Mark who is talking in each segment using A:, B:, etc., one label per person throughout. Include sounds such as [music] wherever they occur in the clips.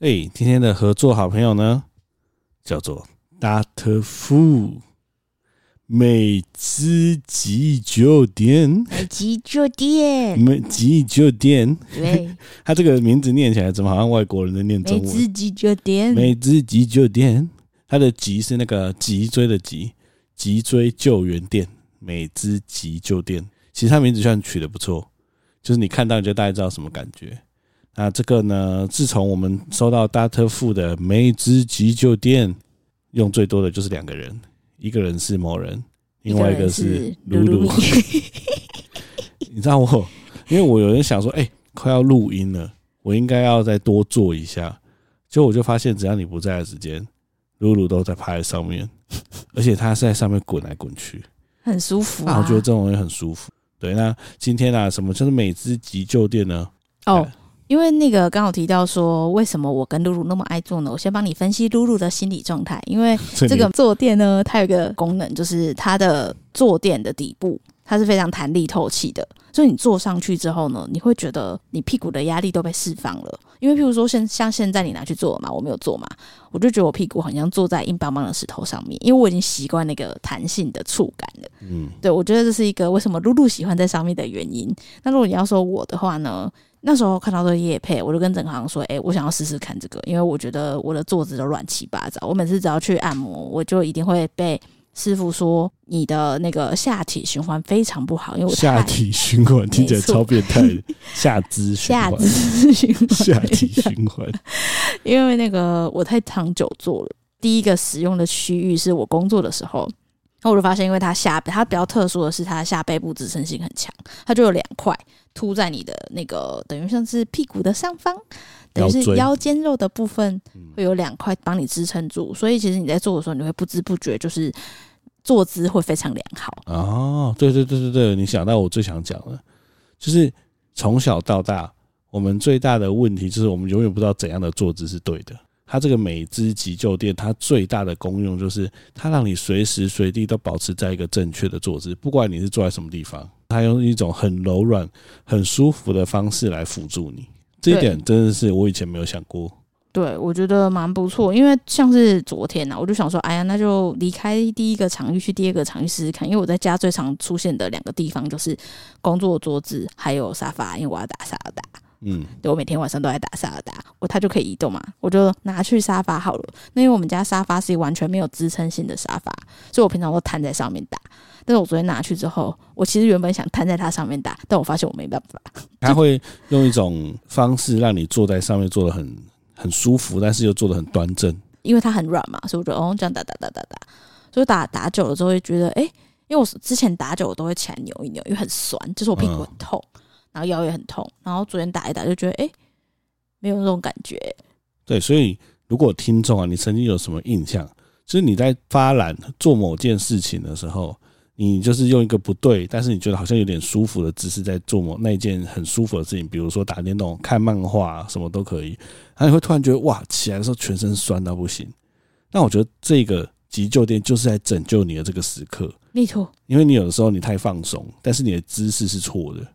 A: 哎，今天的合作好朋友呢，叫做达特富美姿急救店。
B: 美急救店，
A: 美急救店。
B: 对，[laughs]
A: 他这个名字念起来怎么好像外国人在念中文？
B: 美姿急救店，
A: 美姿急救店。他的“急”是那个脊椎的“脊”，脊椎救援店。美姿急救店，其实他名字算取得不错，就是你看到你就大概知道什么感觉。那这个呢？自从我们收到大特富的美姿急救店，用最多的就是两个人，一个人是某人，另外一个是露露。[laughs] 你知道我，因为我有人想说，哎、欸，快要录音了，我应该要再多做一下。结果我就发现，只要你不在的时间，露露都在趴在上面，[laughs] 而且他是在上面滚来滚去，
B: 很舒服啊。
A: 我觉得这种东西很舒服。对，那今天啊，什么就是美姿急救店呢？哦。
B: 因为那个刚好提到说，为什么我跟露露那么爱做呢？我先帮你分析露露的心理状态。因为 [laughs] 这个坐垫呢，它有一个功能，就是它的坐垫的底部它是非常弹力透气的，所以你坐上去之后呢，你会觉得你屁股的压力都被释放了。因为譬如说，现像现在你拿去坐嘛，我没有坐嘛，我就觉得我屁股好像坐在硬邦邦的石头上面，因为我已经习惯那个弹性的触感了。嗯，对，我觉得这是一个为什么露露喜欢在上面的原因。那如果你要说我的话呢？那时候看到这个业配，我就跟整行说：“哎、欸，我想要试试看这个，因为我觉得我的坐姿都乱七八糟。我每次只要去按摩，我就一定会被师傅说你的那个下体循环非常不好。因为我下
A: 体循环听起来超变态，[laughs] 下肢
B: 下肢循环，
A: 下体循环。[laughs]
B: 因为那个我太长久坐了，第一个使用的区域是我工作的时候。”那我就发现，因为它下背，它比较特殊的是，它下背部支撑性很强，它就有两块凸在你的那个，等于像是屁股的上方，等于是腰间肉的部分会有两块帮你支撑住，所以其实你在做的时候，你会不知不觉就是坐姿会非常良好。
A: 哦，对对对对对，你想到我最想讲的，就是从小到大，我们最大的问题就是我们永远不知道怎样的坐姿是对的。它这个美姿急救垫，它最大的功用就是它让你随时随地都保持在一个正确的坐姿，不管你是坐在什么地方，它用一种很柔软、很舒服的方式来辅助你。这一点真的是我以前没有想过。
B: 对，我觉得蛮不错，因为像是昨天呐、啊，我就想说，哎呀，那就离开第一个场域去第二个场域试试看，因为我在家最常出现的两个地方就是工作桌子还有沙发，因为我要打沙打。嗯，对，我每天晚上都在打萨尔达，我它就可以移动嘛，我就拿去沙发好了。那因为我们家沙发是完全没有支撑性的沙发，所以我平常都瘫在上面打。但是我昨天拿去之后，我其实原本想瘫在它上面打，但我发现我没办法。
A: 它会用一种方式让你坐在上面坐的很很舒服，但是又坐的很端正，
B: 因为它很软嘛，所以我就哦这样打打打打打，所以打打久了之后会觉得，哎、欸，因为我之前打久我都会起来扭一扭，因为很酸，就是我屁股很痛。嗯然后腰也很痛，然后昨天打一打就觉得哎，没有那种感觉。
A: 对，所以如果听众啊，你曾经有什么印象，就是你在发懒做某件事情的时候，你就是用一个不对，但是你觉得好像有点舒服的姿势在做某那一件很舒服的事情，比如说打电动、看漫画，什么都可以。然后你会突然觉得哇，起来的时候全身酸到不行。那我觉得这个急救垫就是在拯救你的这个时刻。
B: 没错，
A: 因为你有的时候你太放松，但是你的姿势是错的。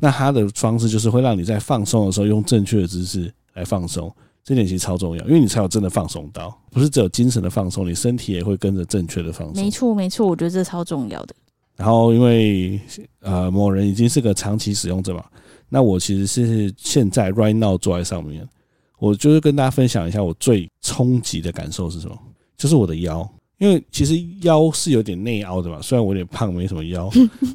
A: 那他的方式就是会让你在放松的时候用正确的姿势来放松，这点其实超重要，因为你才有真的放松到，不是只有精神的放松，你身体也会跟着正确的放松。
B: 没错，没错，我觉得这超重要的。
A: 然后因为呃某人已经是个长期使用者嘛，那我其实是现在 right now 坐在上面，我就是跟大家分享一下我最冲击的感受是什么，就是我的腰。因为其实腰是有点内凹的嘛，虽然我有点胖，没什么腰，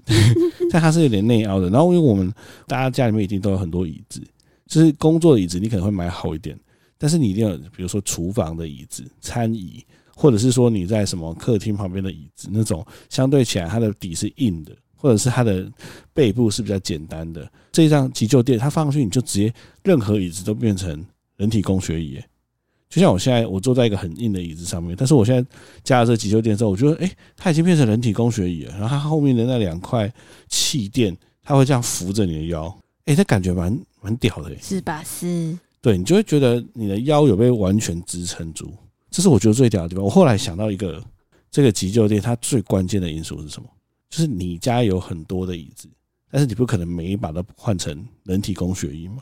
A: [laughs] 但它是有点内凹的。然后因为我们大家家里面一定都有很多椅子，就是工作的椅子，你可能会买好一点，但是你一定要，比如说厨房的椅子、餐椅，或者是说你在什么客厅旁边的椅子，那种相对起来它的底是硬的，或者是它的背部是比较简单的。这一张急救垫它放上去，你就直接任何椅子都变成人体工学椅。就像我现在，我坐在一个很硬的椅子上面，但是我现在加了这急救垫之后，我觉得，哎，它已经变成人体工学椅了。然后它后面的那两块气垫，它会这样扶着你的腰，哎，这感觉蛮蛮屌的，
B: 是吧？是，
A: 对，你就会觉得你的腰有被完全支撑住，这是我觉得最屌的地方。我后来想到一个，这个急救垫它最关键的因素是什么？就是你家有很多的椅子，但是你不可能每一把都换成人体工学椅嘛，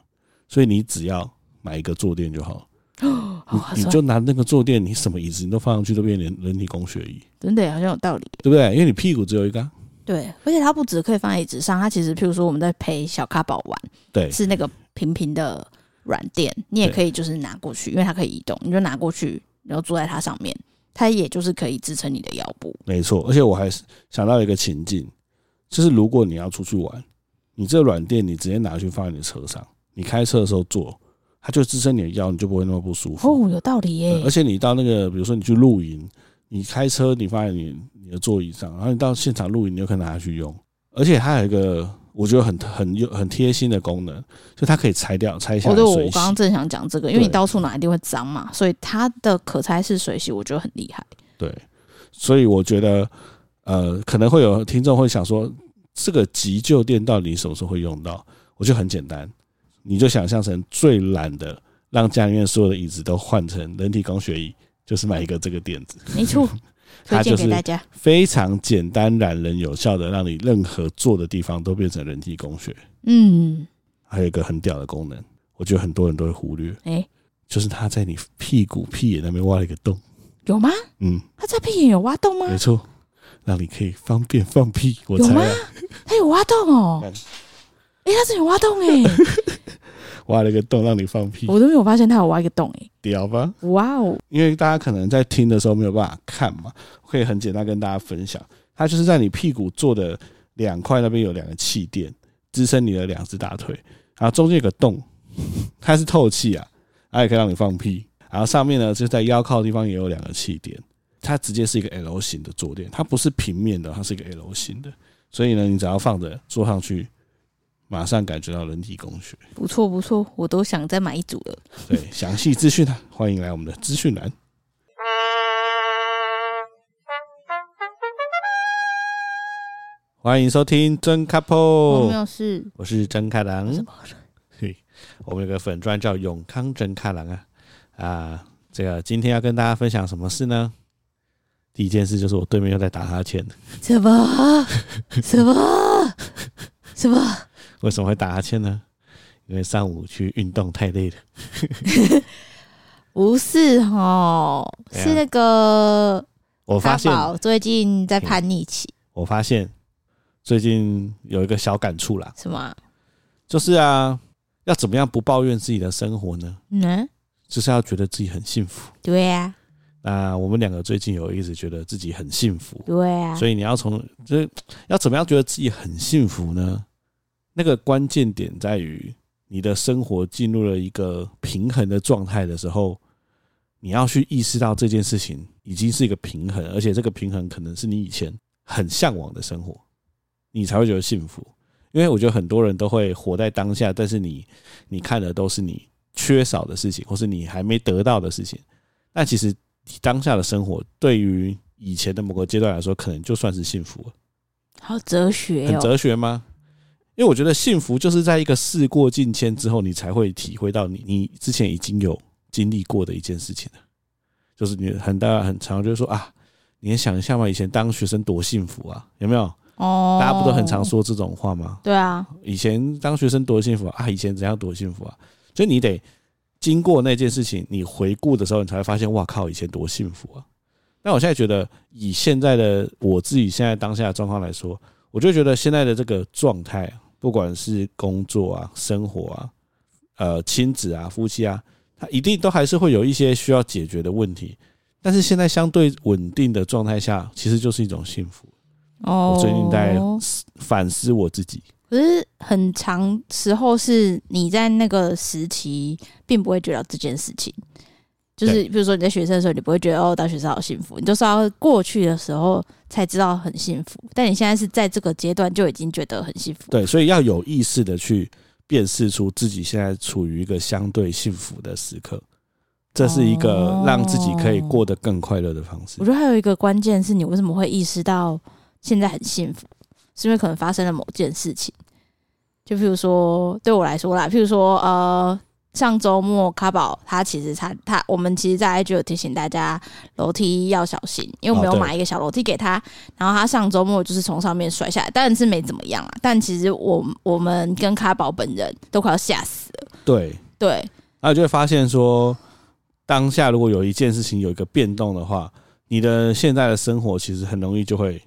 A: 所以你只要买一个坐垫就好。你你就拿那个坐垫，你什么椅子你都放上去，都变成人体工学椅。
B: 真的好像有道理，
A: 对不对？因为你屁股只有一个。
B: 对，而且它不止可以放在椅子上，它其实譬如说我们在陪小咖宝玩，
A: 对，
B: 是那个平平的软垫，你也可以就是拿过去，因为它可以移动，你就拿过去，然后坐在它上面，它也就是可以支撑你的腰部。
A: 没错，而且我还是想到一个情境，就是如果你要出去玩，你这软垫你直接拿去放在你的车上，你开车的时候坐，它就支撑你的腰，你就不会那么不舒服。
B: 哦，有道理耶。
A: 而且你到那个，比如说你去露营，你开车你放在你你的座椅上，然后你到现场露营，你就可以拿它去用。而且它有一个我觉得很很有很贴心的功能，就它可以拆掉拆下来水洗。
B: 我刚刚正想讲这个，因为你到处拿一定会脏嘛，所以它的可拆式水洗我觉得很厉害。
A: 对，所以我觉得呃，可能会有听众会想说，这个急救垫到底什么时候会用到？我觉得很简单，你就想象成最懒的，让家里面所有的椅子都换成人体工学椅，就是买一个这个垫子。
B: 没错。[laughs] 推荐给大家，
A: 非常简单、懒人、有效的，让你任何坐的地方都变成人体工学。
B: 嗯，
A: 还有一个很屌的功能，我觉得很多人都会忽略。
B: 哎，
A: 就是它在你屁股屁眼那边挖了一个洞，
B: 有吗？
A: 嗯，
B: 它在屁眼有挖洞吗？
A: 没错，让你可以方便放屁。我
B: 猜有吗？他有挖洞哦。哎，他这有挖洞哎。[laughs]
A: 挖了一个洞让你放屁，
B: 我都没有发现他有挖一个洞诶、欸，
A: 屌吧？
B: 哇哦！
A: 因为大家可能在听的时候没有办法看嘛，可以很简单跟大家分享，它就是在你屁股坐的两块那边有两个气垫支撑你的两只大腿，然后中间有个洞，它是透气啊，它也可以让你放屁。然后上面呢，就在腰靠的地方也有两个气垫，它直接是一个 L 型的坐垫，它不是平面的，它是一个 L 型的，所以呢，你只要放着坐上去。马上感觉到人体工学，
B: 不错不错，我都想再买一组了。
A: 对，详细资讯呢，欢迎来我们的资讯栏。欢迎收听真 couple，
B: 我没有事，
A: 我是真开朗。嘿，[laughs] 我们有个粉专叫永康真开朗啊啊，这个今天要跟大家分享什么事呢？第一件事就是我对面又在打哈欠，
B: 什么？什么？什么？
A: 为什么会打哈欠呢？因为上午去运动太累了。
B: 不是哦，是那个
A: 我发现
B: 最近在叛逆期。
A: 我发现最近有一个小感触啦。
B: 什么？
A: 就是啊，要怎么样不抱怨自己的生活呢？
B: 嗯，
A: 就是要觉得自己很幸福。
B: 对呀。
A: 那我们两个最近有一直觉得自己很幸福。
B: 对呀。
A: 所以你要从，就是要怎么样觉得自己很幸福呢？那个关键点在于，你的生活进入了一个平衡的状态的时候，你要去意识到这件事情已经是一个平衡，而且这个平衡可能是你以前很向往的生活，你才会觉得幸福。因为我觉得很多人都会活在当下，但是你你看的都是你缺少的事情，或是你还没得到的事情。但其实当下的生活，对于以前的某个阶段来说，可能就算是幸福了。
B: 好哲学，
A: 很哲学吗？因为我觉得幸福就是在一个事过境迁之后，你才会体会到你你之前已经有经历过的一件事情了。就是你很大很常就是说啊，你也想一下嘛，以前当学生多幸福啊，有没有？哦，大家不都很常说这种话吗？
B: 对啊，
A: 以前当学生多幸福啊，以前怎样多幸福啊？所以你得经过那件事情，你回顾的时候，你才会发现，哇靠，以前多幸福啊！那我现在觉得，以现在的我自己现在当下的状况来说，我就觉得现在的这个状态。不管是工作啊、生活啊、呃、亲子啊、夫妻啊，他一定都还是会有一些需要解决的问题。但是现在相对稳定的状态下，其实就是一种幸福。哦，我最近在反思我自己。
B: 可是很长时候是你在那个时期，并不会觉得这件事情。就是比如说你在学生的时候，你不会觉得哦，当学生好幸福。你就是要过去的时候才知道很幸福。但你现在是在这个阶段就已经觉得很幸福。
A: 对，所以要有意识的去辨识出自己现在处于一个相对幸福的时刻，这是一个让自己可以过得更快乐的方式。
B: 我觉得还有一个关键是你为什么会意识到现在很幸福，是因为可能发生了某件事情。就譬如说，对我来说啦，譬如说，呃。上周末，卡宝他其实他他，我们其实在 IG 有提醒大家楼梯要小心，因为我们有买一个小楼梯给他，然后他上周末就是从上面摔下来，当然是没怎么样啊。但其实我我们跟卡宝本人都快要吓死了。
A: 对
B: 对，
A: 然后就会发现说，当下如果有一件事情有一个变动的话，你的现在的生活其实很容易就会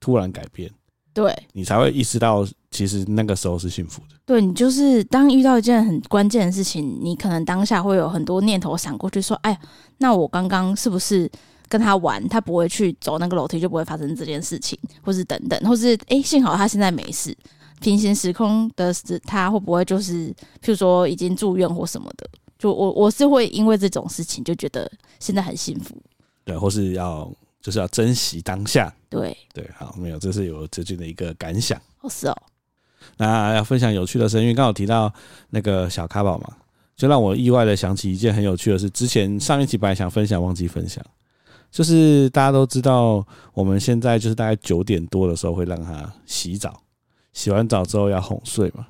A: 突然改变。
B: 对，
A: 你才会意识到，其实那个时候是幸福的。
B: 对，你就是当遇到一件很关键的事情，你可能当下会有很多念头闪过去，说：“哎呀，那我刚刚是不是跟他玩，他不会去走那个楼梯，就不会发生这件事情，或是等等，或是哎，幸好他现在没事。平行时空的他会不会就是，譬如说已经住院或什么的？就我我是会因为这种事情就觉得现在很幸福。
A: 对，或是要。就是要珍惜当下，
B: 对
A: 对，好，没有，这是有最近的一个感想。
B: 哦，是哦。
A: 那要分享有趣的事，因为刚好提到那个小咖宝嘛，就让我意外的想起一件很有趣的事。之前上一期本来想分享，忘记分享，就是大家都知道，我们现在就是大概九点多的时候会让他洗澡，洗完澡之后要哄睡嘛，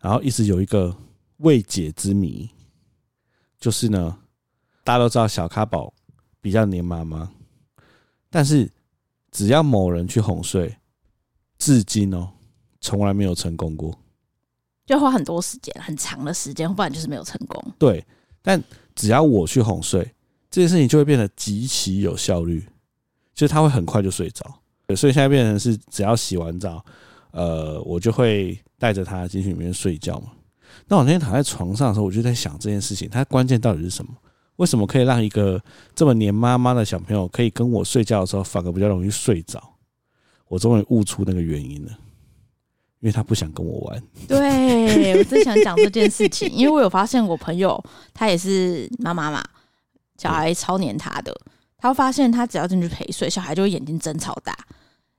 A: 然后一直有一个未解之谜，就是呢，大家都知道小咖宝比较黏妈妈。但是，只要某人去哄睡，至今哦，从来没有成功过，
B: 就花很多时间，很长的时间，不然就是没有成功。
A: 对，但只要我去哄睡，这件事情就会变得极其有效率，就是他会很快就睡着。所以现在变成是，只要洗完澡，呃，我就会带着他进去里面睡觉嘛。那我那天躺在床上的时候，我就在想这件事情，它关键到底是什么？为什么可以让一个这么黏妈妈的小朋友可以跟我睡觉的时候反而比较容易睡着？我终于悟出那个原因了，因为他不想跟我玩。[laughs]
B: 对，我真想讲这件事情，因为我有发现我朋友他也是妈妈嘛，小孩超黏他的，他会发现他只要进去陪睡，小孩就会眼睛睁超大，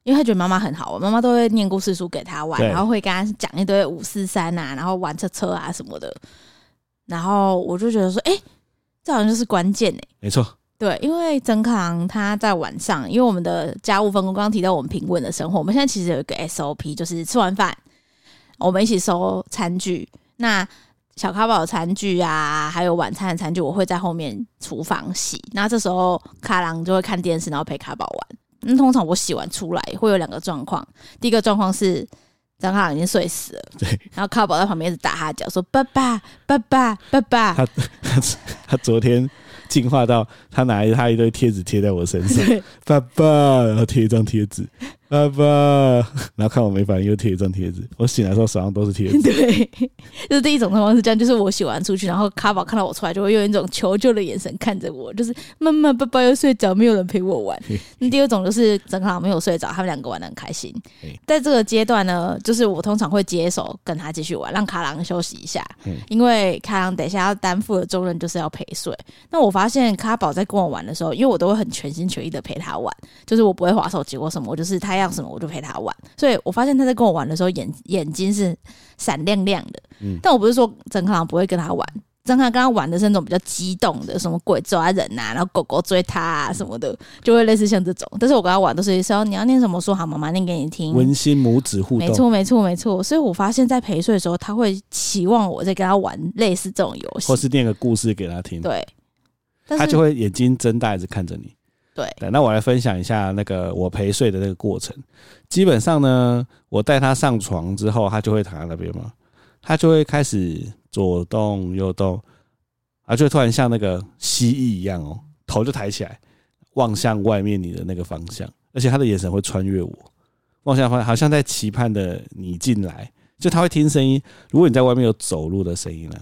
B: 因为他觉得妈妈很好，妈妈都会念故事书给他玩，然后会跟他讲一堆五四三啊，然后玩车车啊什么的，然后我就觉得说，哎。这好像就是关键诶，
A: 没错，
B: 对，因为曾克郎他在晚上，因为我们的家务分工，刚刚提到我们平稳的生活，我们现在其实有一个 SOP，就是吃完饭我们一起收餐具，那小咖宝的餐具啊，还有晚餐的餐具，我会在后面厨房洗，那这时候卡郎就会看电视，然后陪卡宝玩。那通常我洗完出来会有两个状况，第一个状况是。张卡已经睡死了，对，然后卡宝在旁边一直打哈脚，说爸爸，爸爸，爸爸。他
A: 他他昨天进化到他拿一他一堆贴纸贴在我身上，[laughs] 爸爸，然后贴一张贴纸。爸爸，然后看我没反应，又贴一张贴纸。我醒来的时候手上都是贴纸。[laughs]
B: 对，就是第一种情况是这样，就是我洗完出去，然后卡宝看到我出来，就会用一种求救的眼神看着我，就是妈妈，爸爸要睡着，没有人陪我玩。那第二种就是正好没有睡着，他们两个玩得很开心。在这个阶段呢，就是我通常会接手跟他继续玩，让卡郎休息一下，因为卡郎等一下要担负的重任就是要陪睡。那我发现卡宝在跟我玩的时候，因为我都会很全心全意的陪他玩，就是我不会划手机或什么，我就是他要。什么我就陪他玩，所以我发现他在跟我玩的时候眼眼睛是闪亮亮的。嗯，但我不是说曾克郎不会跟他玩，曾康跟他玩的是那种比较激动的，什么鬼抓人呐、啊，然后狗狗追他啊什么的，就会类似像这种。但是我跟他玩都是说你要念什么书，好，妈妈念给你听，
A: 温馨母子互动，
B: 没错没错没错。所以我发现，在陪睡的时候，他会期望我在跟他玩类似这种游戏，
A: 或是念个故事给他听，
B: 对，
A: 他就会眼睛睁大，一直看着你。
B: 对，
A: 那我来分享一下那个我陪睡的那个过程。基本上呢，我带他上床之后，他就会躺在那边嘛，他就会开始左动右动，啊，就突然像那个蜥蜴一样哦，头就抬起来，望向外面你的那个方向，而且他的眼神会穿越我，望向方向，好像在期盼的你进来。就他会听声音，如果你在外面有走路的声音呢？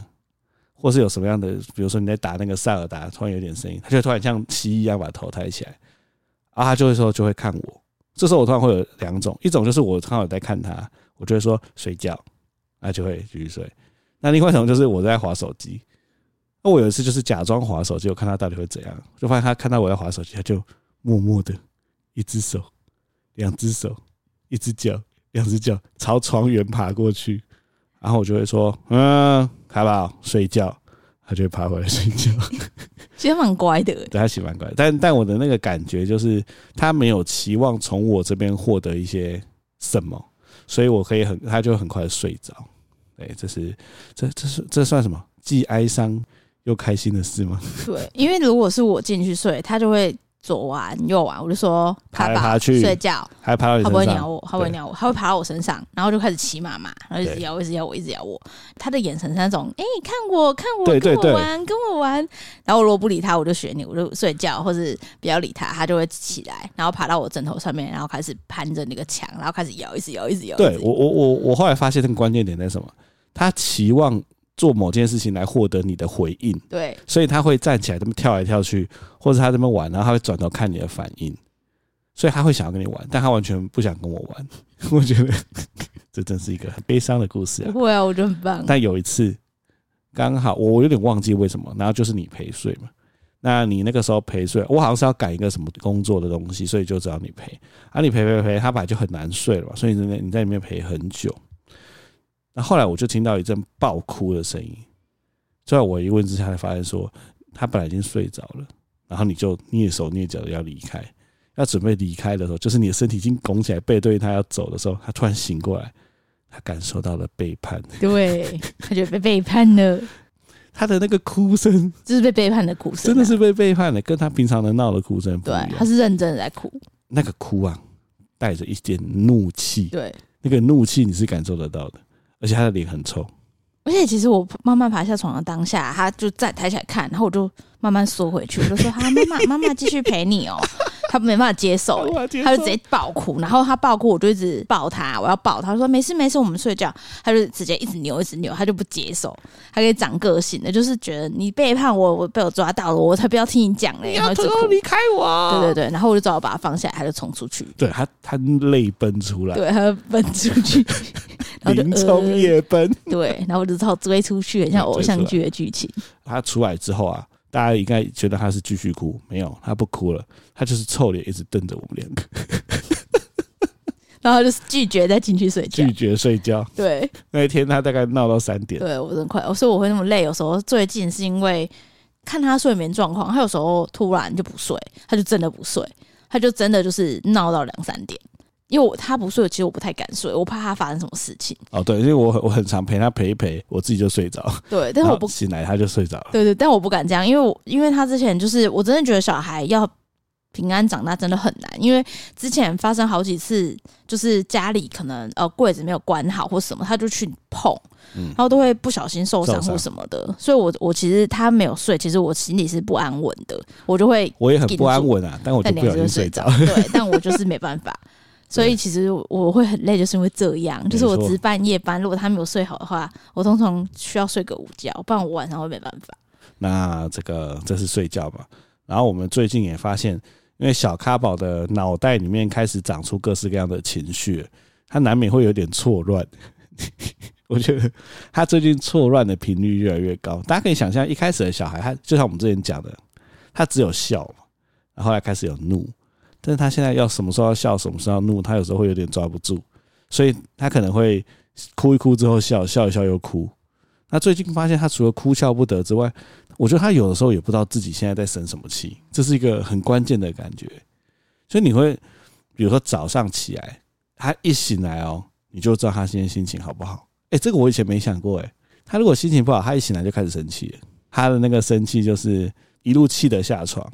A: 或是有什么样的，比如说你在打那个塞尔达，突然有点声音，他就突然像蜥蜴一样把头抬起来，然后他就会说就会看我。这时候我突然会有两种，一种就是我刚好在看他，我就会说睡觉，他就会继续睡。那另外一种就是我在滑手机。那我有一次就是假装滑手机，我看他到底会怎样，就发现他看到我在滑手机，他就默默的一只手、两只手、一只脚、两只脚朝床缘爬过去。然后我就会说，嗯，卡宝睡觉，他就会爬回来睡觉。[laughs]
B: 其实蛮乖的，[laughs]
A: 对，他其实蛮乖的，但但我的那个感觉就是，他没有期望从我这边获得一些什么，所以我可以很，他就很快睡着。对，这是这这是这算什么？既哀伤又开心的事吗？
B: 对，因为如果是我进去睡，他就会左玩右玩，我就说
A: 爬来爬去
B: 睡觉，
A: 还爬到你身上，
B: 他不会鸟我，他不会鸟我，他会爬到我身上，然后就开始骑妈妈，然后一直咬，一直咬我，一直咬我。他的眼神是那种，哎、欸，看我，看我，跟我玩，跟我玩。然后我如果不理他，我就学你，我就睡觉，或是不要理他，他就会起来，然后爬到我枕头上面，然后开始攀着那个墙，然后开始咬，一直咬，一直咬。对
A: 我，我，我，我后来发现那个关键点在什么？他期望。做某件事情来获得你的回应，
B: 对，所
A: 以他会站起来这么跳来跳去，或者他这么玩，然后他会转头看你的反应，所以他会想要跟你玩，但他完全不想跟我玩。[laughs] 我觉得 [laughs] 这真是一个很悲伤的故事啊！
B: 不会啊，我觉得很棒。
A: 但有一次刚好我有点忘记为什么，然后就是你陪睡嘛，那你那个时候陪睡，我好像是要赶一个什么工作的东西，所以就找你陪。啊，你陪陪陪，他本来就很难睡了嘛，所以你在你在里面陪很久。那后来我就听到一阵爆哭的声音，在我一问之下，才发现说他本来已经睡着了，然后你就蹑手蹑脚的要离开，要准备离开的时候，就是你的身体已经拱起来背对他要走的时候，他突然醒过来，他感受到了背叛，
B: 对，他就被背叛了，[laughs]
A: 他的那个哭声
B: 就是被背叛的哭声，
A: 真的是被背叛的，跟他平常的闹的哭声不一样，
B: 对，他是认真的在哭，
A: 那个哭啊，带着一点怒气，
B: 对，
A: 那个怒气你是感受得到的。而且他的脸很臭，
B: 而且其实我慢慢爬下床的当下，他就再抬起来看，然后我就慢慢缩回去，我就说：“哈，妈妈，妈妈继续陪你哦。”他没办法接受，他就直接爆哭，然后他爆哭，我就一直抱他，我要抱他，说：“没事没事，我们睡觉。”他就直接一直扭一直扭，他就不接受，他可以长个性的，就是觉得你背叛我，我被我抓到了，我才不要听你讲嘞，然后就
A: 离开我。
B: 对对对，然后我就只好把他放下来，他就冲出去，
A: 对他他泪奔出来，
B: 对他奔出去。[laughs]
A: 林冲夜奔，
B: 对，然后我就只好追出去，很像偶像剧的剧情。
A: 他出来之后啊，大家应该觉得他是继续哭，没有，他不哭了，他就是臭脸一直瞪着我们两个，
B: 然后就是拒绝再进去睡觉，
A: 拒绝睡觉。
B: 对，
A: 那一天他大概闹到三点，
B: 对我真快，所以我会那么累。有时候最近是因为看他睡眠状况，他有时候突然就不睡，他就真的不睡，他就真的就是闹到两三点。因为我他不睡，其实我不太敢睡，我怕他发生什么事情。
A: 哦，对，因为我我很常陪他陪一陪，我自己就睡着。
B: 对，但是我不
A: 醒来他就睡着了。
B: 对对，但我不敢这样，因为我因为他之前就是我真的觉得小孩要平安长大真的很难，因为之前发生好几次，就是家里可能呃柜子没有关好或什么，他就去碰，嗯，然后都会不小心受伤或什么的。所以我我其实他没有睡，其实我心里是不安稳的，我就会
A: 我也很不安稳啊，但我就不小心睡着。
B: 对，但我就是没办法。所以其实我会很累，就是因为这样，就是我值半夜班，如果他没有睡好的话，我通常需要睡个午觉，不然我晚上会没办法。
A: 那这个这是睡觉吧？然后我们最近也发现，因为小咖宝的脑袋里面开始长出各式各样的情绪，他难免会有点错乱。[laughs] 我觉得他最近错乱的频率越来越高。大家可以想象，一开始的小孩，他就像我们之前讲的，他只有笑，然后后来开始有怒。但是他现在要什么时候要笑，什么时候要怒，他有时候会有点抓不住，所以他可能会哭一哭之后笑，笑一笑又哭。那最近发现他除了哭笑不得之外，我觉得他有的时候也不知道自己现在在生什么气，这是一个很关键的感觉。所以你会，比如说早上起来，他一醒来哦，你就知道他今天心情好不好。诶，这个我以前没想过诶，他如果心情不好，他一醒来就开始生气，他的那个生气就是一路气得下床，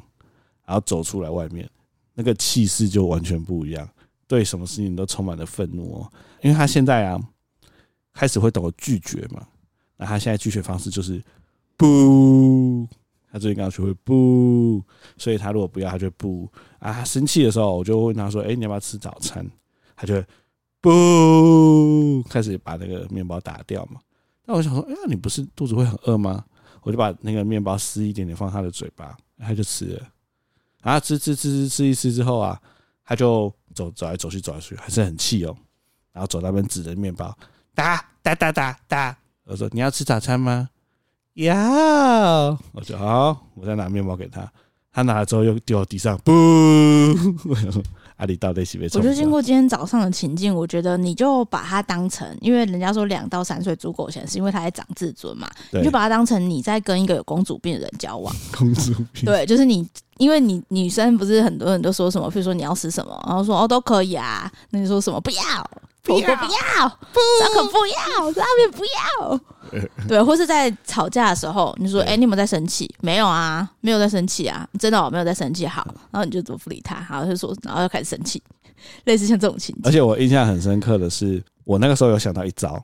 A: 然后走出来外面。那个气势就完全不一样，对什么事情都充满了愤怒哦。因为他现在啊，开始会懂得拒绝嘛。那他现在拒绝方式就是不，他最近刚学会不，所以他如果不要，他就不啊。他生气的时候，我就问他说：“哎，你要不要吃早餐？”他就不，开始把那个面包打掉嘛。那我想说：“哎呀，你不是肚子会很饿吗？”我就把那个面包撕一点点放他的嘴巴，他就吃了。然后吃吃吃吃吃一吃之后啊，他就走走来走去走来走去，还是很气哦。然后走那边指着面包，哒哒哒哒哒。我说：“你要吃早餐吗？”要。我说：“好，我再拿面包给他。”他拿了之后又丢到地上，不。[laughs] 阿里到底是被？
B: 我就经过今天早上的情境，我觉得你就把它当成，因为人家说两到三岁足够钱，是因为他在长自尊嘛，你就把它当成你在跟一个有公主病的人交往。
A: 公主病。
B: 对，就是你，因为你女生不是很多人都说什么，比如说你要吃什么，然后说哦都可以啊，那你说什么不要，不要不要，不，可不要，拉面不要。对，或是在吵架的时候，你说：“哎、欸，你有没有在生气？”没有啊，没有在生气啊，真的我没有在生气。好，然后你就怎么不理他？好，就说，然后又开始生气，[laughs] 类似像这种情节。
A: 而且我印象很深刻的是，我那个时候有想到一招，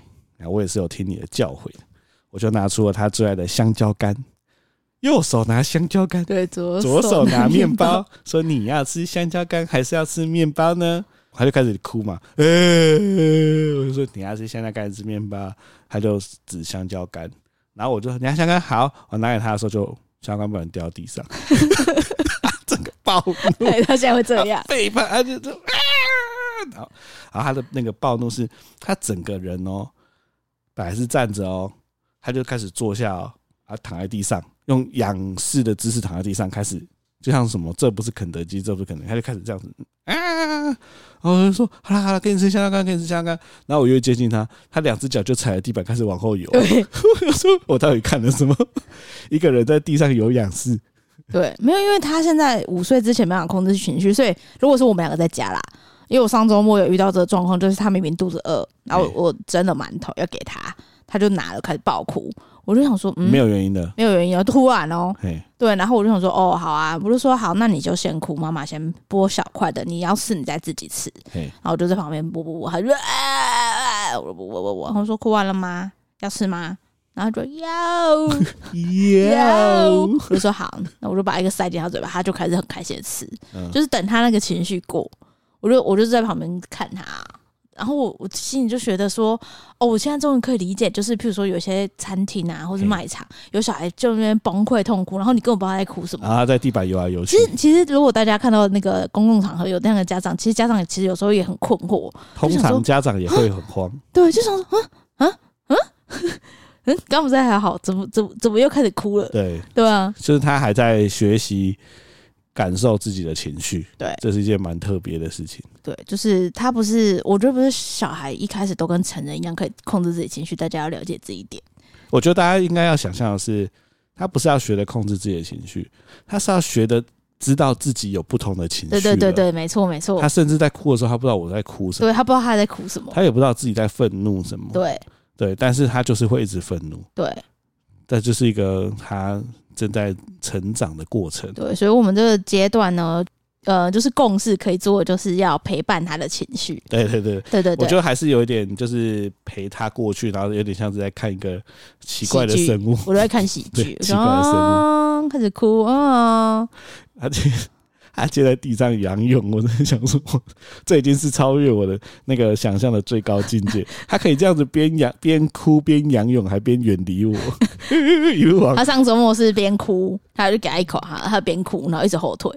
A: 我也是有听你的教诲，我就拿出了他最爱的香蕉干。右手拿香蕉干，
B: 对，左
A: 左手拿面包，说你要吃香蕉干还是要吃面包呢？他就开始哭嘛，呃、欸，我就说你要吃香蕉干还是面包？他就指香蕉干，然后我就说你要香蕉干？好，我拿给他的时候就香蕉干不能掉到地上，[laughs] 整个暴怒，
B: 对，他现在会这样。
A: 背叛，他就就啊，然后然后他的那个暴怒是他整个人哦，本来是站着哦，他就开始坐下哦，他躺在地上。用仰视的姿势躺在地上，开始就像什么，这不是肯德基，这不是肯德基，他就开始这样子啊，然后我就说好了好了，给你吃香蕉干，给你吃香蕉干。然后我又接近他，他两只脚就踩在地板，开始往后游。我说我到底看了什么？一个人在地上有仰视。
B: 对，没有，因为他现在五岁之前没办法控制情绪，所以如果是我们两个在家啦，因为我上周末有遇到这个状况，就是他明明肚子饿，然后我蒸了馒头要给他，他就拿了开始爆哭。我就想说，嗯，
A: 没有原因的，
B: 没有原因，突然哦，对，然后我就想说，哦，好啊，我就说好，那你就先哭，妈妈先剥小块的，你要吃你再自己吃，然后我就在旁边剥剥剥，他就啊，我我我我，然后说哭完了吗？要吃吗？然后就要要，我就说好，那我就把一个塞进他嘴巴，他就开始很开心的吃，就是等他那个情绪过，我就我就在旁边看他。然后我我心里就觉得说，哦，我现在终于可以理解，就是譬如说有些餐厅啊，或是卖场，有小孩就那边崩溃痛哭，然后你根本不知道他在哭什么。
A: 然后他在地板游来游去。
B: 其实其实如果大家看到那个公共场合有那样的家长，其实家长其实有时候也很困惑。
A: 通常家长也会很慌。
B: 对，就想说，嗯嗯嗯嗯，刚不在还好，怎么怎么怎么又开始哭了？对对啊，
A: 就是他还在学习。感受自己的情绪，
B: 对，
A: 这是一件蛮特别的事情。
B: 对，就是他不是，我觉得不是小孩一开始都跟成人一样可以控制自己情绪，大家要了解这一点。
A: 我觉得大家应该要想象的是，他不是要学的控制自己的情绪，他是要学的知道自己有不同的情绪。
B: 对对对对，没错没错。
A: 他甚至在哭的时候，他不知道我在哭什么，
B: 对，他不知道他在哭什么，
A: 他也不知道自己在愤怒什么。
B: 对
A: 对，但是他就是会一直愤怒。
B: 对，
A: 这就是一个他。正在成长的过程，
B: 对，所以，我们这个阶段呢，呃，就是共事可以做的，就是要陪伴他的情绪。
A: 对对对，
B: 对对对，
A: 我觉得还是有一点，就是陪他过去，然后有点像是在看一个奇怪的生物。
B: 我都在看喜剧，[laughs]
A: 奇怪的生物、
B: 哦、开始哭啊，
A: 而且。他接在地上仰泳，我在想说，这已经是超越我的那个想象的最高境界。他可以这样子边仰边哭边仰泳，还边远离我。[laughs]
B: 他上周末是边哭，他就给他一口哈，他边哭，然后一直后退。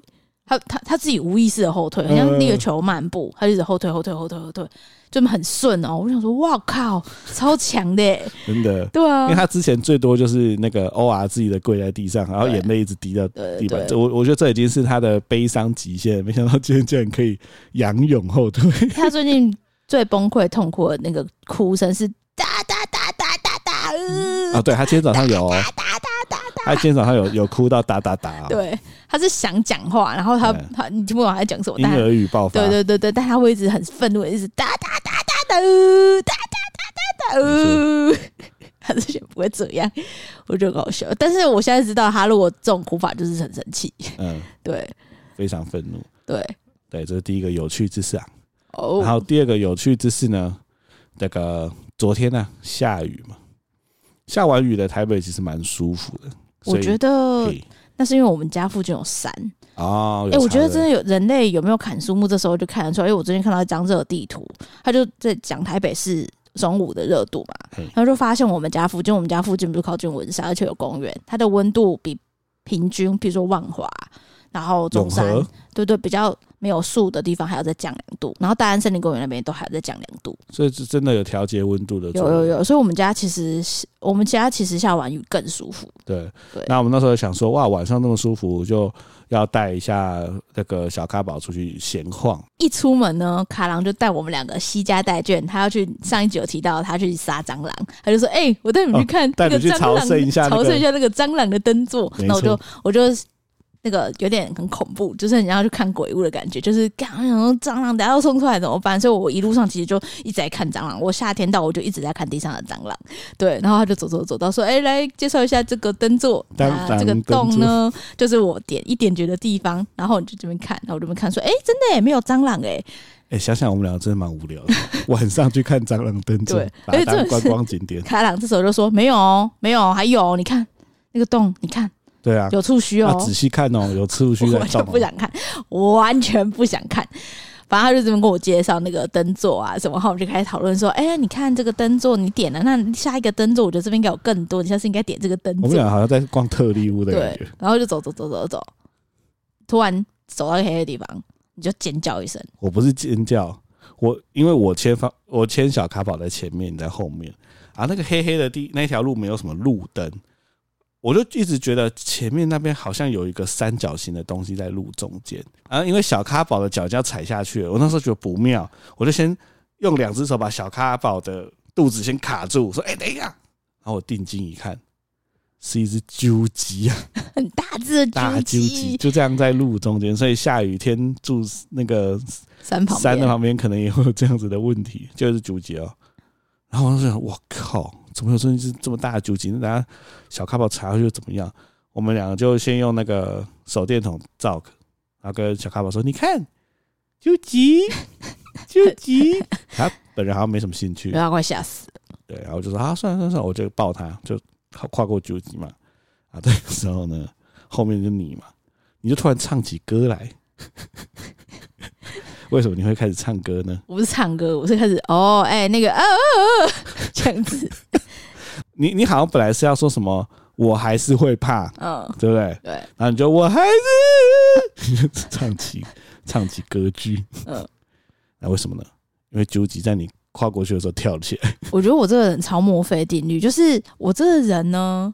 B: 他他他自己无意识的后退，好像那个球漫步，他就一直后退后退后退后退，就很顺哦。我想说，哇靠，超强的，
A: 真的。
B: 对啊，
A: 因为他之前最多就是那个 OR 自己的跪在地上，然后眼泪一直滴到地板。我我觉得这已经是他的悲伤极限，没想到今天竟然可以仰泳后退。
B: 他最近最崩溃痛苦的那个哭声是哒哒哒哒哒哒。
A: 啊，对他今天早上有。他今天早上有有哭到哒哒哒，
B: 对，他是想讲话，然后他他你听不懂他在讲什么，
A: 婴儿语爆发，
B: 对对对对，但他会一直很愤怒，一直哒哒哒哒哒哒哒哒哒哒，[laughs] 他之前不会这样，我觉得搞笑。但是我现在知道，他如果这种哭法就是很生气，嗯，对，
A: 非常愤怒，
B: 对
A: 对，这是第一个有趣之事啊。哦，然后第二个有趣之事呢，那个昨天呢下雨嘛，下完雨的台北其实蛮舒服的。
B: 我觉得那是因为我们家附近有山
A: 啊。
B: 哎、欸，我觉得真的有人类有没有砍树木，这时候就看得出来。因为我最近看到一张热地图，他就在讲台北市中午的热度嘛，然后就发现我们家附近，我们家附近不是靠近文山，而且有公园，它的温度比平均，比如说万华，然后中山，对，对对，比较。没有树的地方还要再降两度，然后大安森林公园那边都还要再降两度，
A: 所以是真的有调节温度的。
B: 有有有，所以我们家其实我们家其实下完雨更舒服。
A: 对对，那我们那时候想说，哇，晚上那么舒服，就要带一下那个小咖宝出去闲晃。
B: 一出门呢，卡郎就带我们两个西家带眷，他要去上一集有提到他去杀蟑螂，他就说：“哎、欸，我带你们去看那个蟑螂，朝圣一下，朝圣一下那个蟑螂的灯座。”那我就我就。那个有点很恐怖，就是你要去看鬼屋的感觉，就是刚想说蟑螂等下要冲出来怎么办？所以我一路上其实就一直在看蟑螂。我夏天到我就一直在看地上的蟑螂，对。然后他就走走走到说：“哎、欸，来介绍一下这个灯座，啊，这个洞呢，就是我点一点觉的地方。”然后你就这边看，然后我这边看说：“哎、欸，真的也没有蟑螂哎。”
A: 哎，想想我们两个真的蛮无聊的，[laughs] 晚上去看蟑螂灯座，把它当观光景点。[laughs]
B: 开朗这时候就说：“没有哦，没有，还有，你看那个洞，你看。”
A: 对啊，
B: 有触须哦，
A: 仔细看哦，[laughs] 有触须的。
B: 我完全不想看，我完全不想看。反正他就这么跟我介绍那个灯座啊什么，然后我们就开始讨论说：“哎、欸，你看这个灯座，你点了，那下一个灯座，我觉得这边应该有更多，你下次应该点这个灯座。”
A: 我们俩好像在逛特例屋的感
B: 觉。然后就走走走走走，突然走到黑黑的地方，你就尖叫一声。
A: 我不是尖叫，我因为我牵方，我牵小卡宝在前面，你在后面啊。那个黑黑的地那条路没有什么路灯。我就一直觉得前面那边好像有一个三角形的东西在路中间然后，因为小咖宝的脚就要踩下去了，我那时候觉得不妙，我就先用两只手把小咖宝的肚子先卡住，说：“哎，等一下。”然后我定睛一看，是一只鸠鸡啊，[laughs]
B: 很大只的
A: 大鸠鸡，就这样在路中间，所以下雨天住那个山旁山的旁边，可能也会有这样子的问题，就是鸠鸡哦。然后我就想，我靠！怎么有这只这么大的酒精？大家小咖宝查下去怎么样？我们两个就先用那个手电筒照，然后跟小咖宝说：“你看，究极，[laughs] 究极。”他本人好像没什么兴趣，
B: 他快吓死了。
A: 对，然后就说：“啊，算了算了算了，我就抱他，就跨过究极嘛。”啊，这个时候呢，后面就你嘛，你就突然唱起歌来。为什么你会开始唱歌呢？
B: 我不是唱歌，我是开始哦，哎、欸，那个啊，啊，啊，[laughs] 这样子。
A: 你你好像本来是要说什么，我还是会怕，嗯，对不对？
B: 对。
A: 然后你就我还是 [laughs] 唱起唱起歌剧，嗯。那为什么呢？因为究极在你跨过去的时候跳起来。[laughs]
B: 我觉得我这个人超墨菲定律，就是我这个人呢，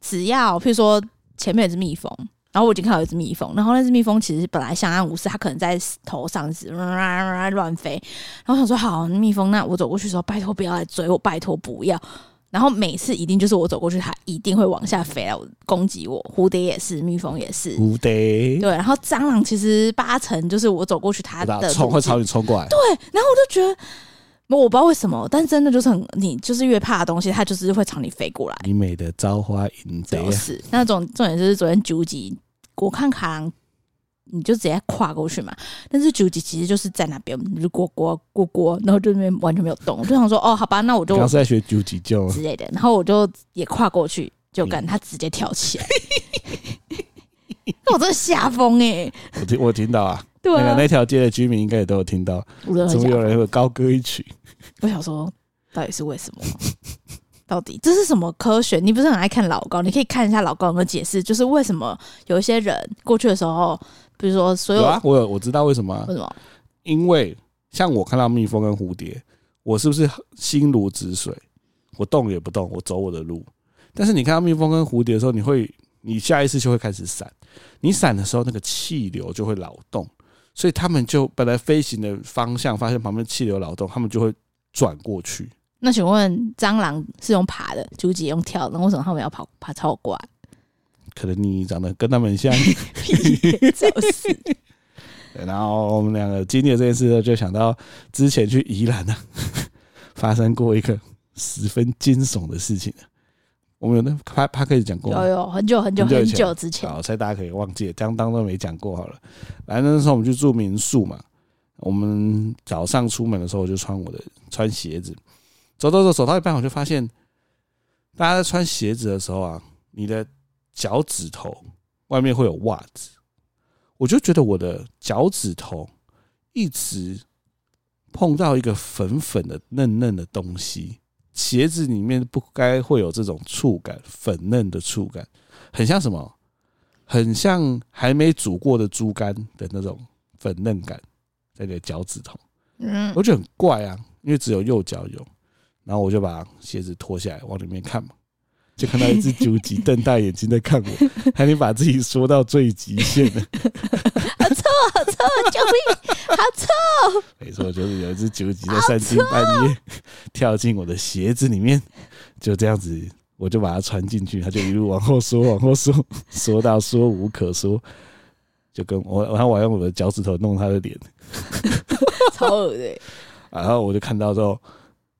B: 只要譬如说前面有只蜜蜂。然后我已经看到一只蜜蜂，然后那只蜜蜂其实本来相安无事，它可能在头上是 [laughs] 乱飞。然后我想说好，蜜蜂，那我走过去的时候，拜托不要来追我，拜托不要。然后每次一定就是我走过去，它一定会往下飞来攻击我。蝴蝶也是，蜜蜂也是。
A: 蝴蝶
B: 对，然后蟑螂其实八成就是我走过去，它的
A: 冲会朝你冲过来。
B: 对，然后我就觉得，我不知道为什么，但真的就是很，你就是越怕的东西，它就是会朝你飞过来。
A: 你美的朝花迎贼，
B: 是那种重点就是昨天九级。我看卡郎，你就直接跨过去嘛。但是九级其实就是在那边，就过过过过，然后就那边完全没有动。我就想说，哦，好吧，那我就
A: 刚是在学九级叫
B: 之类的。然后我就也跨过去，就跟他直接跳起来。我真的吓疯哎！
A: 我听我听到啊，
B: 对啊，
A: 那个那条街的居民应该也都有听到。怎么有人会高歌一曲？
B: 我想说，到底是为什么？到底这是什么科学？你不是很爱看老高？你可以看一下老高有没有解释，就是为什么有一些人过去的时候，比如说所有，
A: 有啊，我有我知道为什么？
B: 为什么？
A: 因为像我看到蜜蜂跟蝴蝶，我是不是心如止水？我动也不动，我走我的路。但是你看到蜜蜂跟蝴蝶的时候，你会，你下意识就会开始闪。你闪的时候，那个气流就会扰动，所以他们就本来飞行的方向，发现旁边气流扰动，他们就会转过去。
B: 那请问蟑螂是用爬的，竹节用跳的，那为什么他们要跑爬超过来？
A: 可能你长得跟他们像，[laughs]
B: 就是。[laughs]
A: 对，然后我们两个经历了这件事呢，就想到之前去宜兰呢，[laughs] 发生过一个十分惊悚的事情。我们有那他他可以讲过吗？
B: 有有很久很久很久之前，
A: 好，所以大家可以忘记，这样当都没讲过好了。反正那时候我们去住民宿嘛，我们早上出门的时候就穿我的穿鞋子。走走走，走到一半，我就发现，大家在穿鞋子的时候啊，你的脚趾头外面会有袜子，我就觉得我的脚趾头一直碰到一个粉粉的嫩嫩的东西，鞋子里面不该会有这种触感，粉嫩的触感，很像什么？很像还没煮过的猪肝的那种粉嫩感，在你的脚趾头，嗯，我觉得很怪啊，因为只有右脚有。然后我就把鞋子脱下来往里面看嘛，就看到一只九级瞪大眼睛在看我，[laughs] 还没把自己说到最极限的，[laughs]
B: 好臭，好臭，救命，好臭！
A: 没错，就是有一只九级在三更半夜跳进我的鞋子里面，就这样子我就把它穿进去，他就一路往后缩，往后缩，[laughs] 缩到缩无可缩，就跟我，然后我用我的脚趾头弄他的脸，
B: 超恶的。
A: 然后我就看到之后，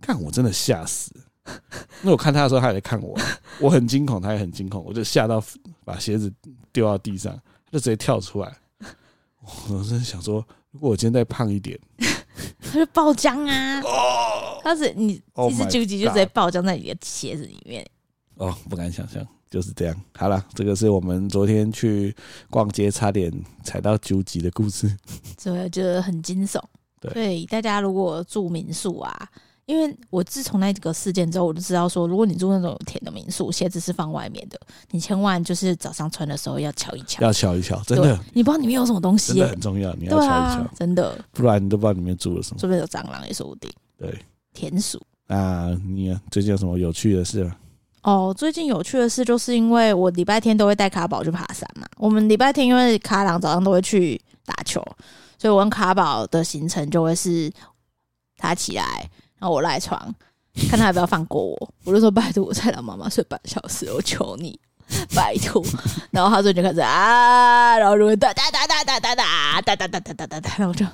A: 看我真的吓死，因为我看他的时候，他也在看我，我很惊恐，他也很惊恐，我就吓到把鞋子丢到地上，他就直接跳出来。我真的想说，如果我今天再胖一点，[laughs]
B: 他就爆浆啊！哦，他是你一只九级就直接爆浆在你的鞋子里面。
A: 哦，不敢想象，就是这样。好了，这个是我们昨天去逛街差点踩到九级的故事，[laughs]
B: 对，就很惊悚。对，对，大家如果住民宿啊。因为我自从那个事件之后，我就知道说，如果你住那种有田的民宿，鞋子是放外面的，你千万就是早上穿的时候要敲一敲，
A: 要敲一敲，真的，
B: 你不知道里面有什么东西，
A: 真的很重要，你要敲一敲，
B: 啊，真的，
A: 不然你都不知道里面住了什么，
B: 说不定有蟑螂也说不定。
A: 对，
B: 田鼠。
A: 啊，你最近有什么有趣的事吗？
B: 哦，最近有趣的事就是因为我礼拜天都会带卡宝去爬山嘛。我们礼拜天因为卡郎早上都会去打球，所以我跟卡宝的行程就会是他起来，然后我赖床。看他要不要放过我，我就说拜托，我再让妈妈睡半小时，我求你，[laughs] 拜托。然后他说就开始啊，然后就会哒哒哒哒哒哒哒哒哒哒哒哒哒哒，然后就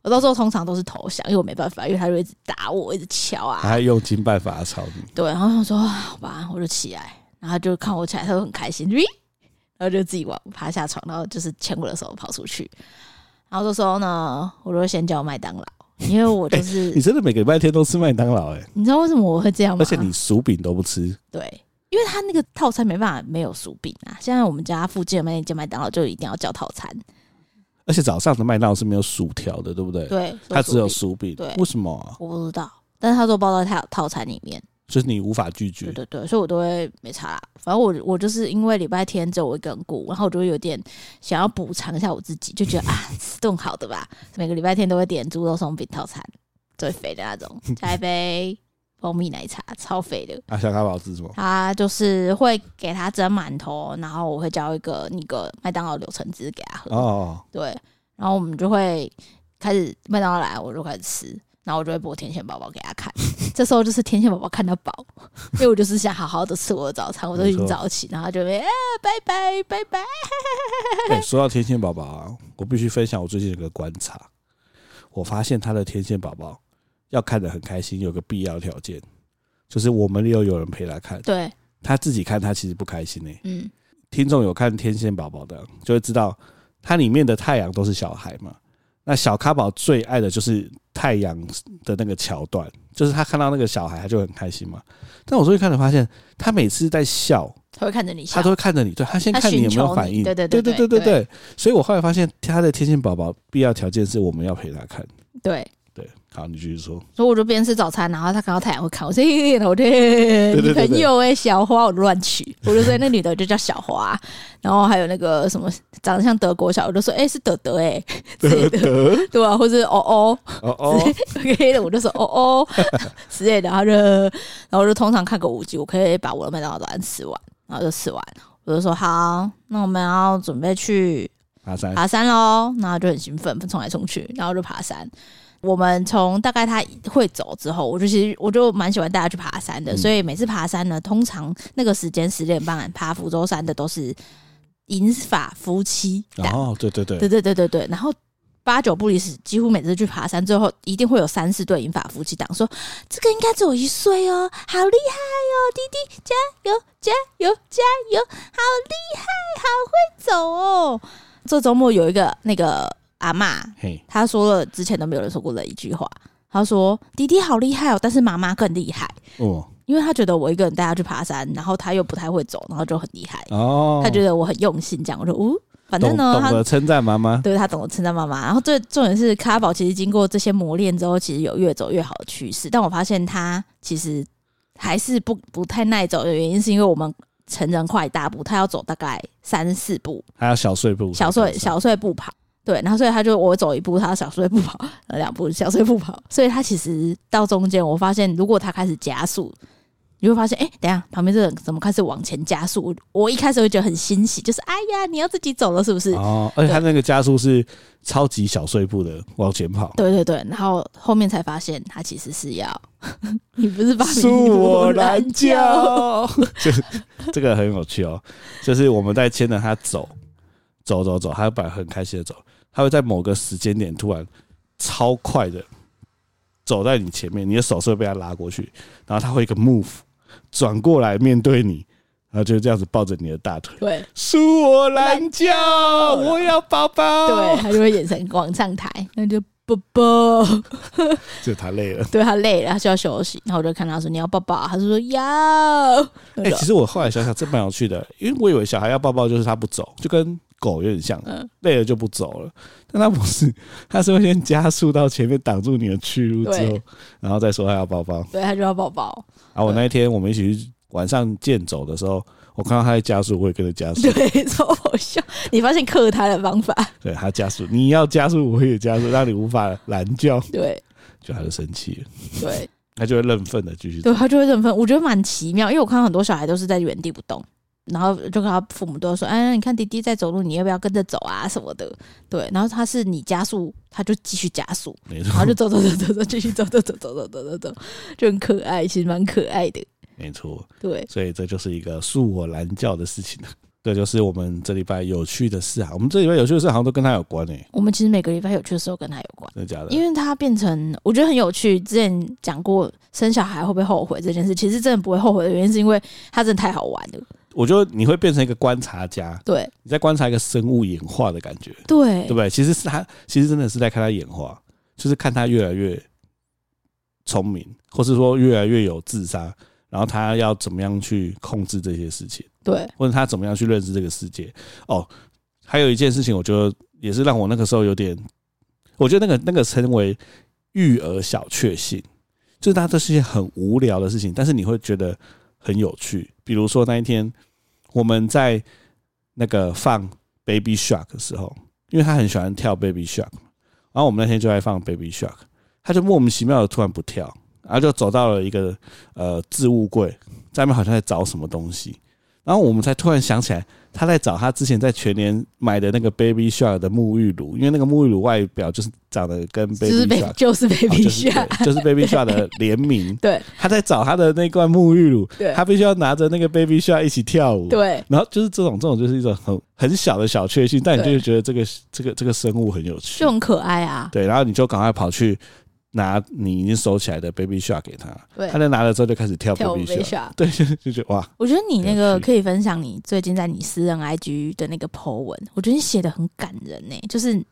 B: 我到时候通常都是投降，因为我没办法，因为他就一直打我，一直敲啊，
A: 还用尽办法吵你。
B: 对，然后我说好吧，我就起来，然后就看我起来，他就很开心，[laughs] 然后就自己往爬下床，然后就是牵我的手跑出去。然后这时候呢，我就先叫麦当劳。因为我就是、
A: 欸，你真的每个礼拜天都吃麦当劳哎？
B: 你知道为什么我会这样吗？
A: 而且你薯饼都不吃？
B: 对，因为他那个套餐没办法没有薯饼啊。现在我们家附近的那间麦当劳就一定要叫套餐，
A: 而且早上的麦当劳是没有薯条的，对不对？
B: 对，
A: 它只有薯饼。
B: 对，
A: 为什么啊？
B: 我不知道，但是他说包在套套餐里面。
A: 就是你无法拒绝，
B: 对对对，所以我都会没差啦。反正我我就是因为礼拜天只有我一个人顾，然后我就会有点想要补偿一下我自己，就觉得啊，吃顿好的吧。每个礼拜天都会点猪肉松饼套餐，最肥的那种，[laughs] 加一杯蜂蜜奶茶，超肥的。
A: 啊，小卡宝吃什么？
B: 他就是会给他蒸馒头，然后我会叫一个那个麦当劳柳橙汁给他喝。哦，对，然后我们就会开始麦当劳来，我就开始吃。然后我就会播天线宝宝给他看，这时候就是天线宝宝看到饱，因为我就是想好好的吃我的早餐，我都已经早起，然后他就会啊拜拜拜拜。[laughs]
A: 哎、欸，说到天线宝宝啊，我必须分享我最近有个观察，我发现他的天线宝宝要看得很开心，有个必要条件，就是我们又有人陪他看。
B: 对，
A: 他自己看他其实不开心呢、欸。
B: 嗯，
A: 听众有看天线宝宝的，就会知道它里面的太阳都是小孩嘛。那小咖宝最爱的就是太阳的那个桥段，就是他看到那个小孩，他就很开心嘛。但我最近看了发现，他每次在笑，
B: 他会看着你笑，
A: 他都会看着你，对，他先看你有没有反应，
B: 对对对
A: 对对对对。所以我后来发现，他的天线宝宝必要条件是我们要陪他看，
B: 对。
A: 好，你继续说。
B: 所以我就边吃早餐，然后他看到太阳会看我，说：“嘿嘿我天，女朋友哎，小花，我乱取。”我就说：“那女的就叫小花。”然后还有那个什么长得像德国小，我就说：“哎，是德德哎，
A: 德德
B: 对啊，或者哦哦哦哦，OK 的，我就说哦哦之类的。然后就，然后我就通常看个五集，我可以把我的麦当劳早餐吃完，然后就吃完，我就说好，那我们要准备去
A: 爬山，
B: 爬山喽。然后就很兴奋，冲来冲去，然后就爬山。我们从大概他会走之后，我就其实我就蛮喜欢带他去爬山的，嗯、所以每次爬山呢，通常那个时间十点半爬福州山的都是银发夫妻。
A: 哦，对对对，
B: 对对对对对。然后八九不离十，几乎每次去爬山，最后一定会有三四对银发夫妻档说：“这个应该只有一岁哦，好厉害哦，弟弟加油加油加油，好厉害，好会走哦。”这周末有一个那个。阿妈，他说了之前都没有人说过的一句话。他说：“弟弟好厉害哦，但是妈妈更厉害哦，因为他觉得我一个人带他去爬山，然后他又不太会走，然后就很厉害哦。他觉得我很用心，这样我说，哦，反正呢，
A: 懂得称赞妈妈，
B: 对他懂得称赞妈妈。然后最重点是卡宝，其实经过这些磨练之后，其实有越走越好的趋势。但我发现他其实还是不不太耐走的原因，是因为我们成人快大步，他要走大概三四步，
A: 还要小碎步，
B: 小碎小碎步跑。”对，然后所以他就我走一步，他小碎步跑，两步小碎步跑，所以他其实到中间，我发现如果他开始加速，你会发现，哎、欸，等一下旁边这个人怎么开始往前加速？我一开始会觉得很欣喜，就是哎呀，你要自己走了是不是？
A: 哦，而且他那个加速是超级小碎步的往前跑。
B: 对对对，然后后面才发现他其实是要，[laughs] 你不是把
A: 恕我难教，[laughs] 就是这个很有趣哦，就是我们在牵着他走，走走走，他会本来很开心的走，他会在某个时间点突然超快的走在你前面，你的手是会被他拉过去，然后他会一个 move。转过来面对你，然后就这样子抱着你的大腿。
B: 对，
A: 恕我蓝教，我要抱抱。
B: 对，他就会眼神往上抬，那就抱抱。[laughs]
A: 就他累了，
B: 对他累了，他需要休息。然后我就看他说：“你要抱抱？”他就说：“要。”哎、
A: 欸，其实我后来想想，这蛮有趣的，因为我以为小孩要抱抱就是他不走，就跟狗有点像，嗯、累了就不走了。但他不是，他是会先加速到前面挡住你的去路之后，然后再说他要抱抱。
B: 对，他就要抱抱。
A: 然后我那一天我们一起去晚上健走的时候，我看到他在加速，我也跟着加速。
B: 对，[laughs] 超好笑。你发现克他的方法？
A: 对，他加速，你要加速，我也加速，让你无法拦叫。
B: 对，
A: 就他就生气了。
B: 对，[laughs]
A: 他就会认份的继续。
B: 对，他就会认份。我觉得蛮奇妙，因为我看到很多小孩都是在原地不动，然后就跟他父母都说：“哎，你看弟弟在走路，你要不要跟着走啊？什么的。”对，然后他是你加速，他就继续加速，然后就走走走走走，继续走走走走走走走走，就很可爱，其实蛮可爱的。
A: 没错，
B: 对，
A: 所以这就是一个恕我蓝教的事情。[laughs] 这就是我们这礼拜有趣的事啊。我们这礼拜有趣的事好像都跟他有关诶、欸。
B: 我们其实每个礼拜有趣的事都跟他有关，
A: 真的假的？
B: 因为他变成我觉得很有趣。之前讲过生小孩会不会后悔这件事，其实真的不会后悔的原因是因为他真的太好玩了。
A: 我觉得你会变成一个观察家，
B: 对，
A: 你在观察一个生物演化的感觉，
B: 对，
A: 对不对？其实是他，其实真的是在看他演化，就是看他越来越聪明，或是说越来越有智商。然后他要怎么样去控制这些事情？
B: 对，
A: 或者他怎么样去认识这个世界？哦，还有一件事情，我觉得也是让我那个时候有点，我觉得那个那个称为育儿小确幸，就是他这是一件很无聊的事情，但是你会觉得很有趣。比如说那一天我们在那个放 Baby Shark 的时候，因为他很喜欢跳 Baby Shark，然后我们那天就在放 Baby Shark，他就莫名其妙的突然不跳。然后就走到了一个呃置物柜，在那边好像在找什么东西，然后我们才突然想起来，他在找他之前在全年买的那个 Baby Shark 的沐浴乳，因为那个沐浴乳外表就是长得跟 Baby Shark
B: 就是 Baby Shark，
A: 就是 [laughs] Baby Shark 的联名。
B: 对，
A: 他在找他的那罐沐浴乳，他必须要拿着那个 Baby Shark 一起跳舞。
B: 对，
A: 然后就是这种这种就是一种很很小的小确幸，但你就会觉得这个这个这个生物很有趣，
B: 就很可爱啊。
A: 对，然后你就赶快跑去。拿你已经收起来的 Baby Shark 给他，
B: 对，
A: 他在拿了之后就开始跳 Baby Shark，[laughs] 对，就觉得哇！
B: 我觉得你那个可以分享你最近在你私人 IG 的那个 po 文，我觉得你写的很感人呢，就是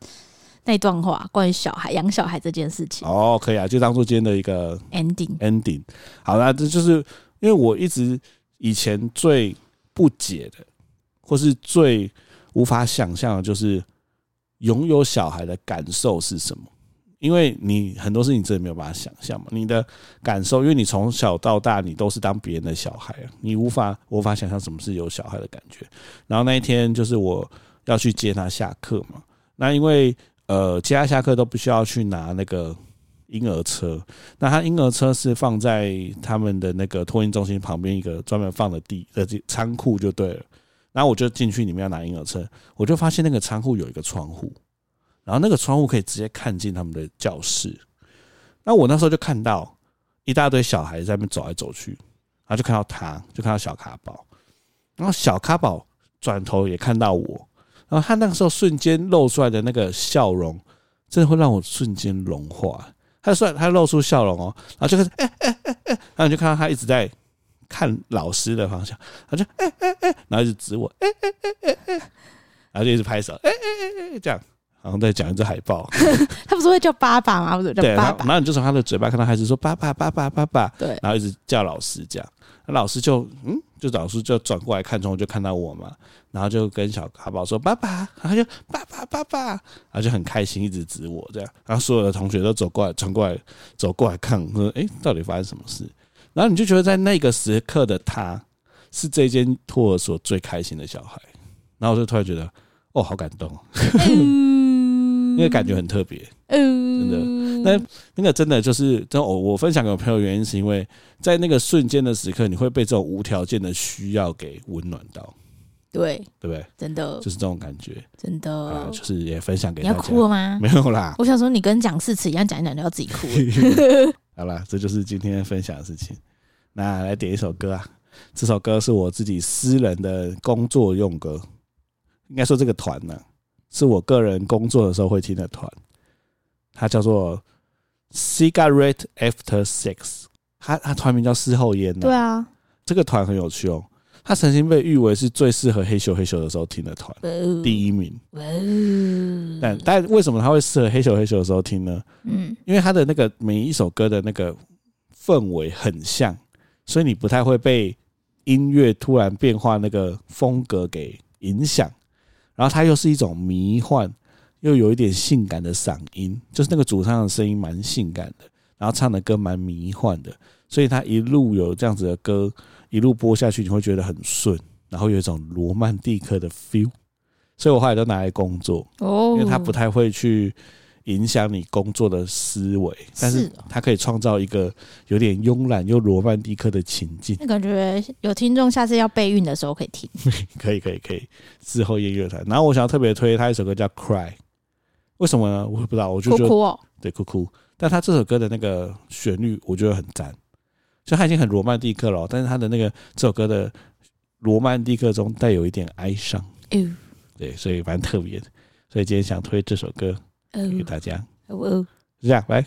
B: 那段话关于小孩养小孩这件事情。
A: 哦，可以啊，就当做今天的一个
B: ending
A: ending。好啦，这就是因为我一直以前最不解的，或是最无法想象的，就是拥有小孩的感受是什么。因为你很多事情真的没有办法想象嘛，你的感受，因为你从小到大你都是当别人的小孩，你无法无法想象什么是有小孩的感觉。然后那一天就是我要去接他下课嘛，那因为呃接他下课都不需要去拿那个婴儿车，那他婴儿车是放在他们的那个托运中心旁边一个专门放的地的仓库就对了。然后我就进去里面要拿婴儿车，我就发现那个仓库有一个窗户。然后那个窗户可以直接看进他们的教室，那我那时候就看到一大堆小孩在那边走来走去，然后就看到他，就看到小卡宝，然后小卡宝转头也看到我，然后他那个时候瞬间露出来的那个笑容，真的会让我瞬间融化。他说他露出笑容哦，然后就开始哎哎哎哎，然后你就看到他一直在看老师的方向，他就哎哎哎，然后就指我哎哎哎哎哎，然后就一直拍手哎哎哎哎这样。然后再讲一只海豹，[laughs]
B: 他不是会叫爸爸吗？不是叫爸爸。
A: 然后你就从他的嘴巴看到孩子说爸爸爸爸爸爸，
B: 对，
A: 然后一直叫老师这样，那老师就嗯，就老师就转过来看中，就看到我嘛，然后就跟小海豹说爸爸，然后就爸爸爸爸，然后就很开心，一直指我这样，然后所有的同学都走过来，转过来走过来看，说哎，到底发生什么事？然后你就觉得在那个时刻的他，是这间托儿所最开心的小孩，然后我就突然觉得哦，好感动。[laughs] [laughs] 因为感觉很特别，真的，那那个真的就是，真我我分享给我朋友原因是因为在那个瞬间的时刻，你会被这种无条件的需要给温暖到。
B: 对，
A: 对不对？
B: 真的
A: 就是这种感觉，
B: 真的。
A: 啊，就是也分享给。
B: 你要哭了吗？
A: 没有啦。
B: 我想说，你跟讲誓词一样，讲一讲就要自己哭。[laughs]
A: 好啦，这就是今天分享的事情。那来点一首歌啊，这首歌是我自己私人的工作用歌。应该说这个团呢，是我个人工作的时候会听的团。它叫做 Cigarette After Six 它它团名叫事后烟。
B: 对啊，
A: 这个团很有趣哦。它曾经被誉为是最适合嘿咻嘿咻的时候听的团，第一名。但但为什么他会适合嘿咻嘿咻的时候听呢？嗯，因为他的那个每一首歌的那个氛围很像，所以你不太会被音乐突然变化那个风格给影响。然后他又是一种迷幻，又有一点性感的嗓音，就是那个主唱的声音蛮性感的，然后唱的歌蛮迷幻的，所以他一路有这样子的歌。一路播下去，你会觉得很顺，然后有一种罗曼蒂克的 feel，所以我后来都拿来工作，因为他不太会去影响你工作的思维，但是它可以创造一个有点慵懒又罗曼蒂克的情境。
B: 那感觉有听众下次要备孕的时候可以听，[laughs]
A: 可以可以可以。之后音乐台，然后我想要特别推他一首歌叫《Cry》，为什么呢？我也不知道，我就觉得
B: 哭哭哦，
A: 对，哭哭。但他这首歌的那个旋律，我觉得很赞。就他已经很罗曼蒂克了，但是他的那个这首歌的罗曼蒂克中带有一点哀伤，对，所以蛮特别的。所以今天想推这首歌给大家，就这样，拜。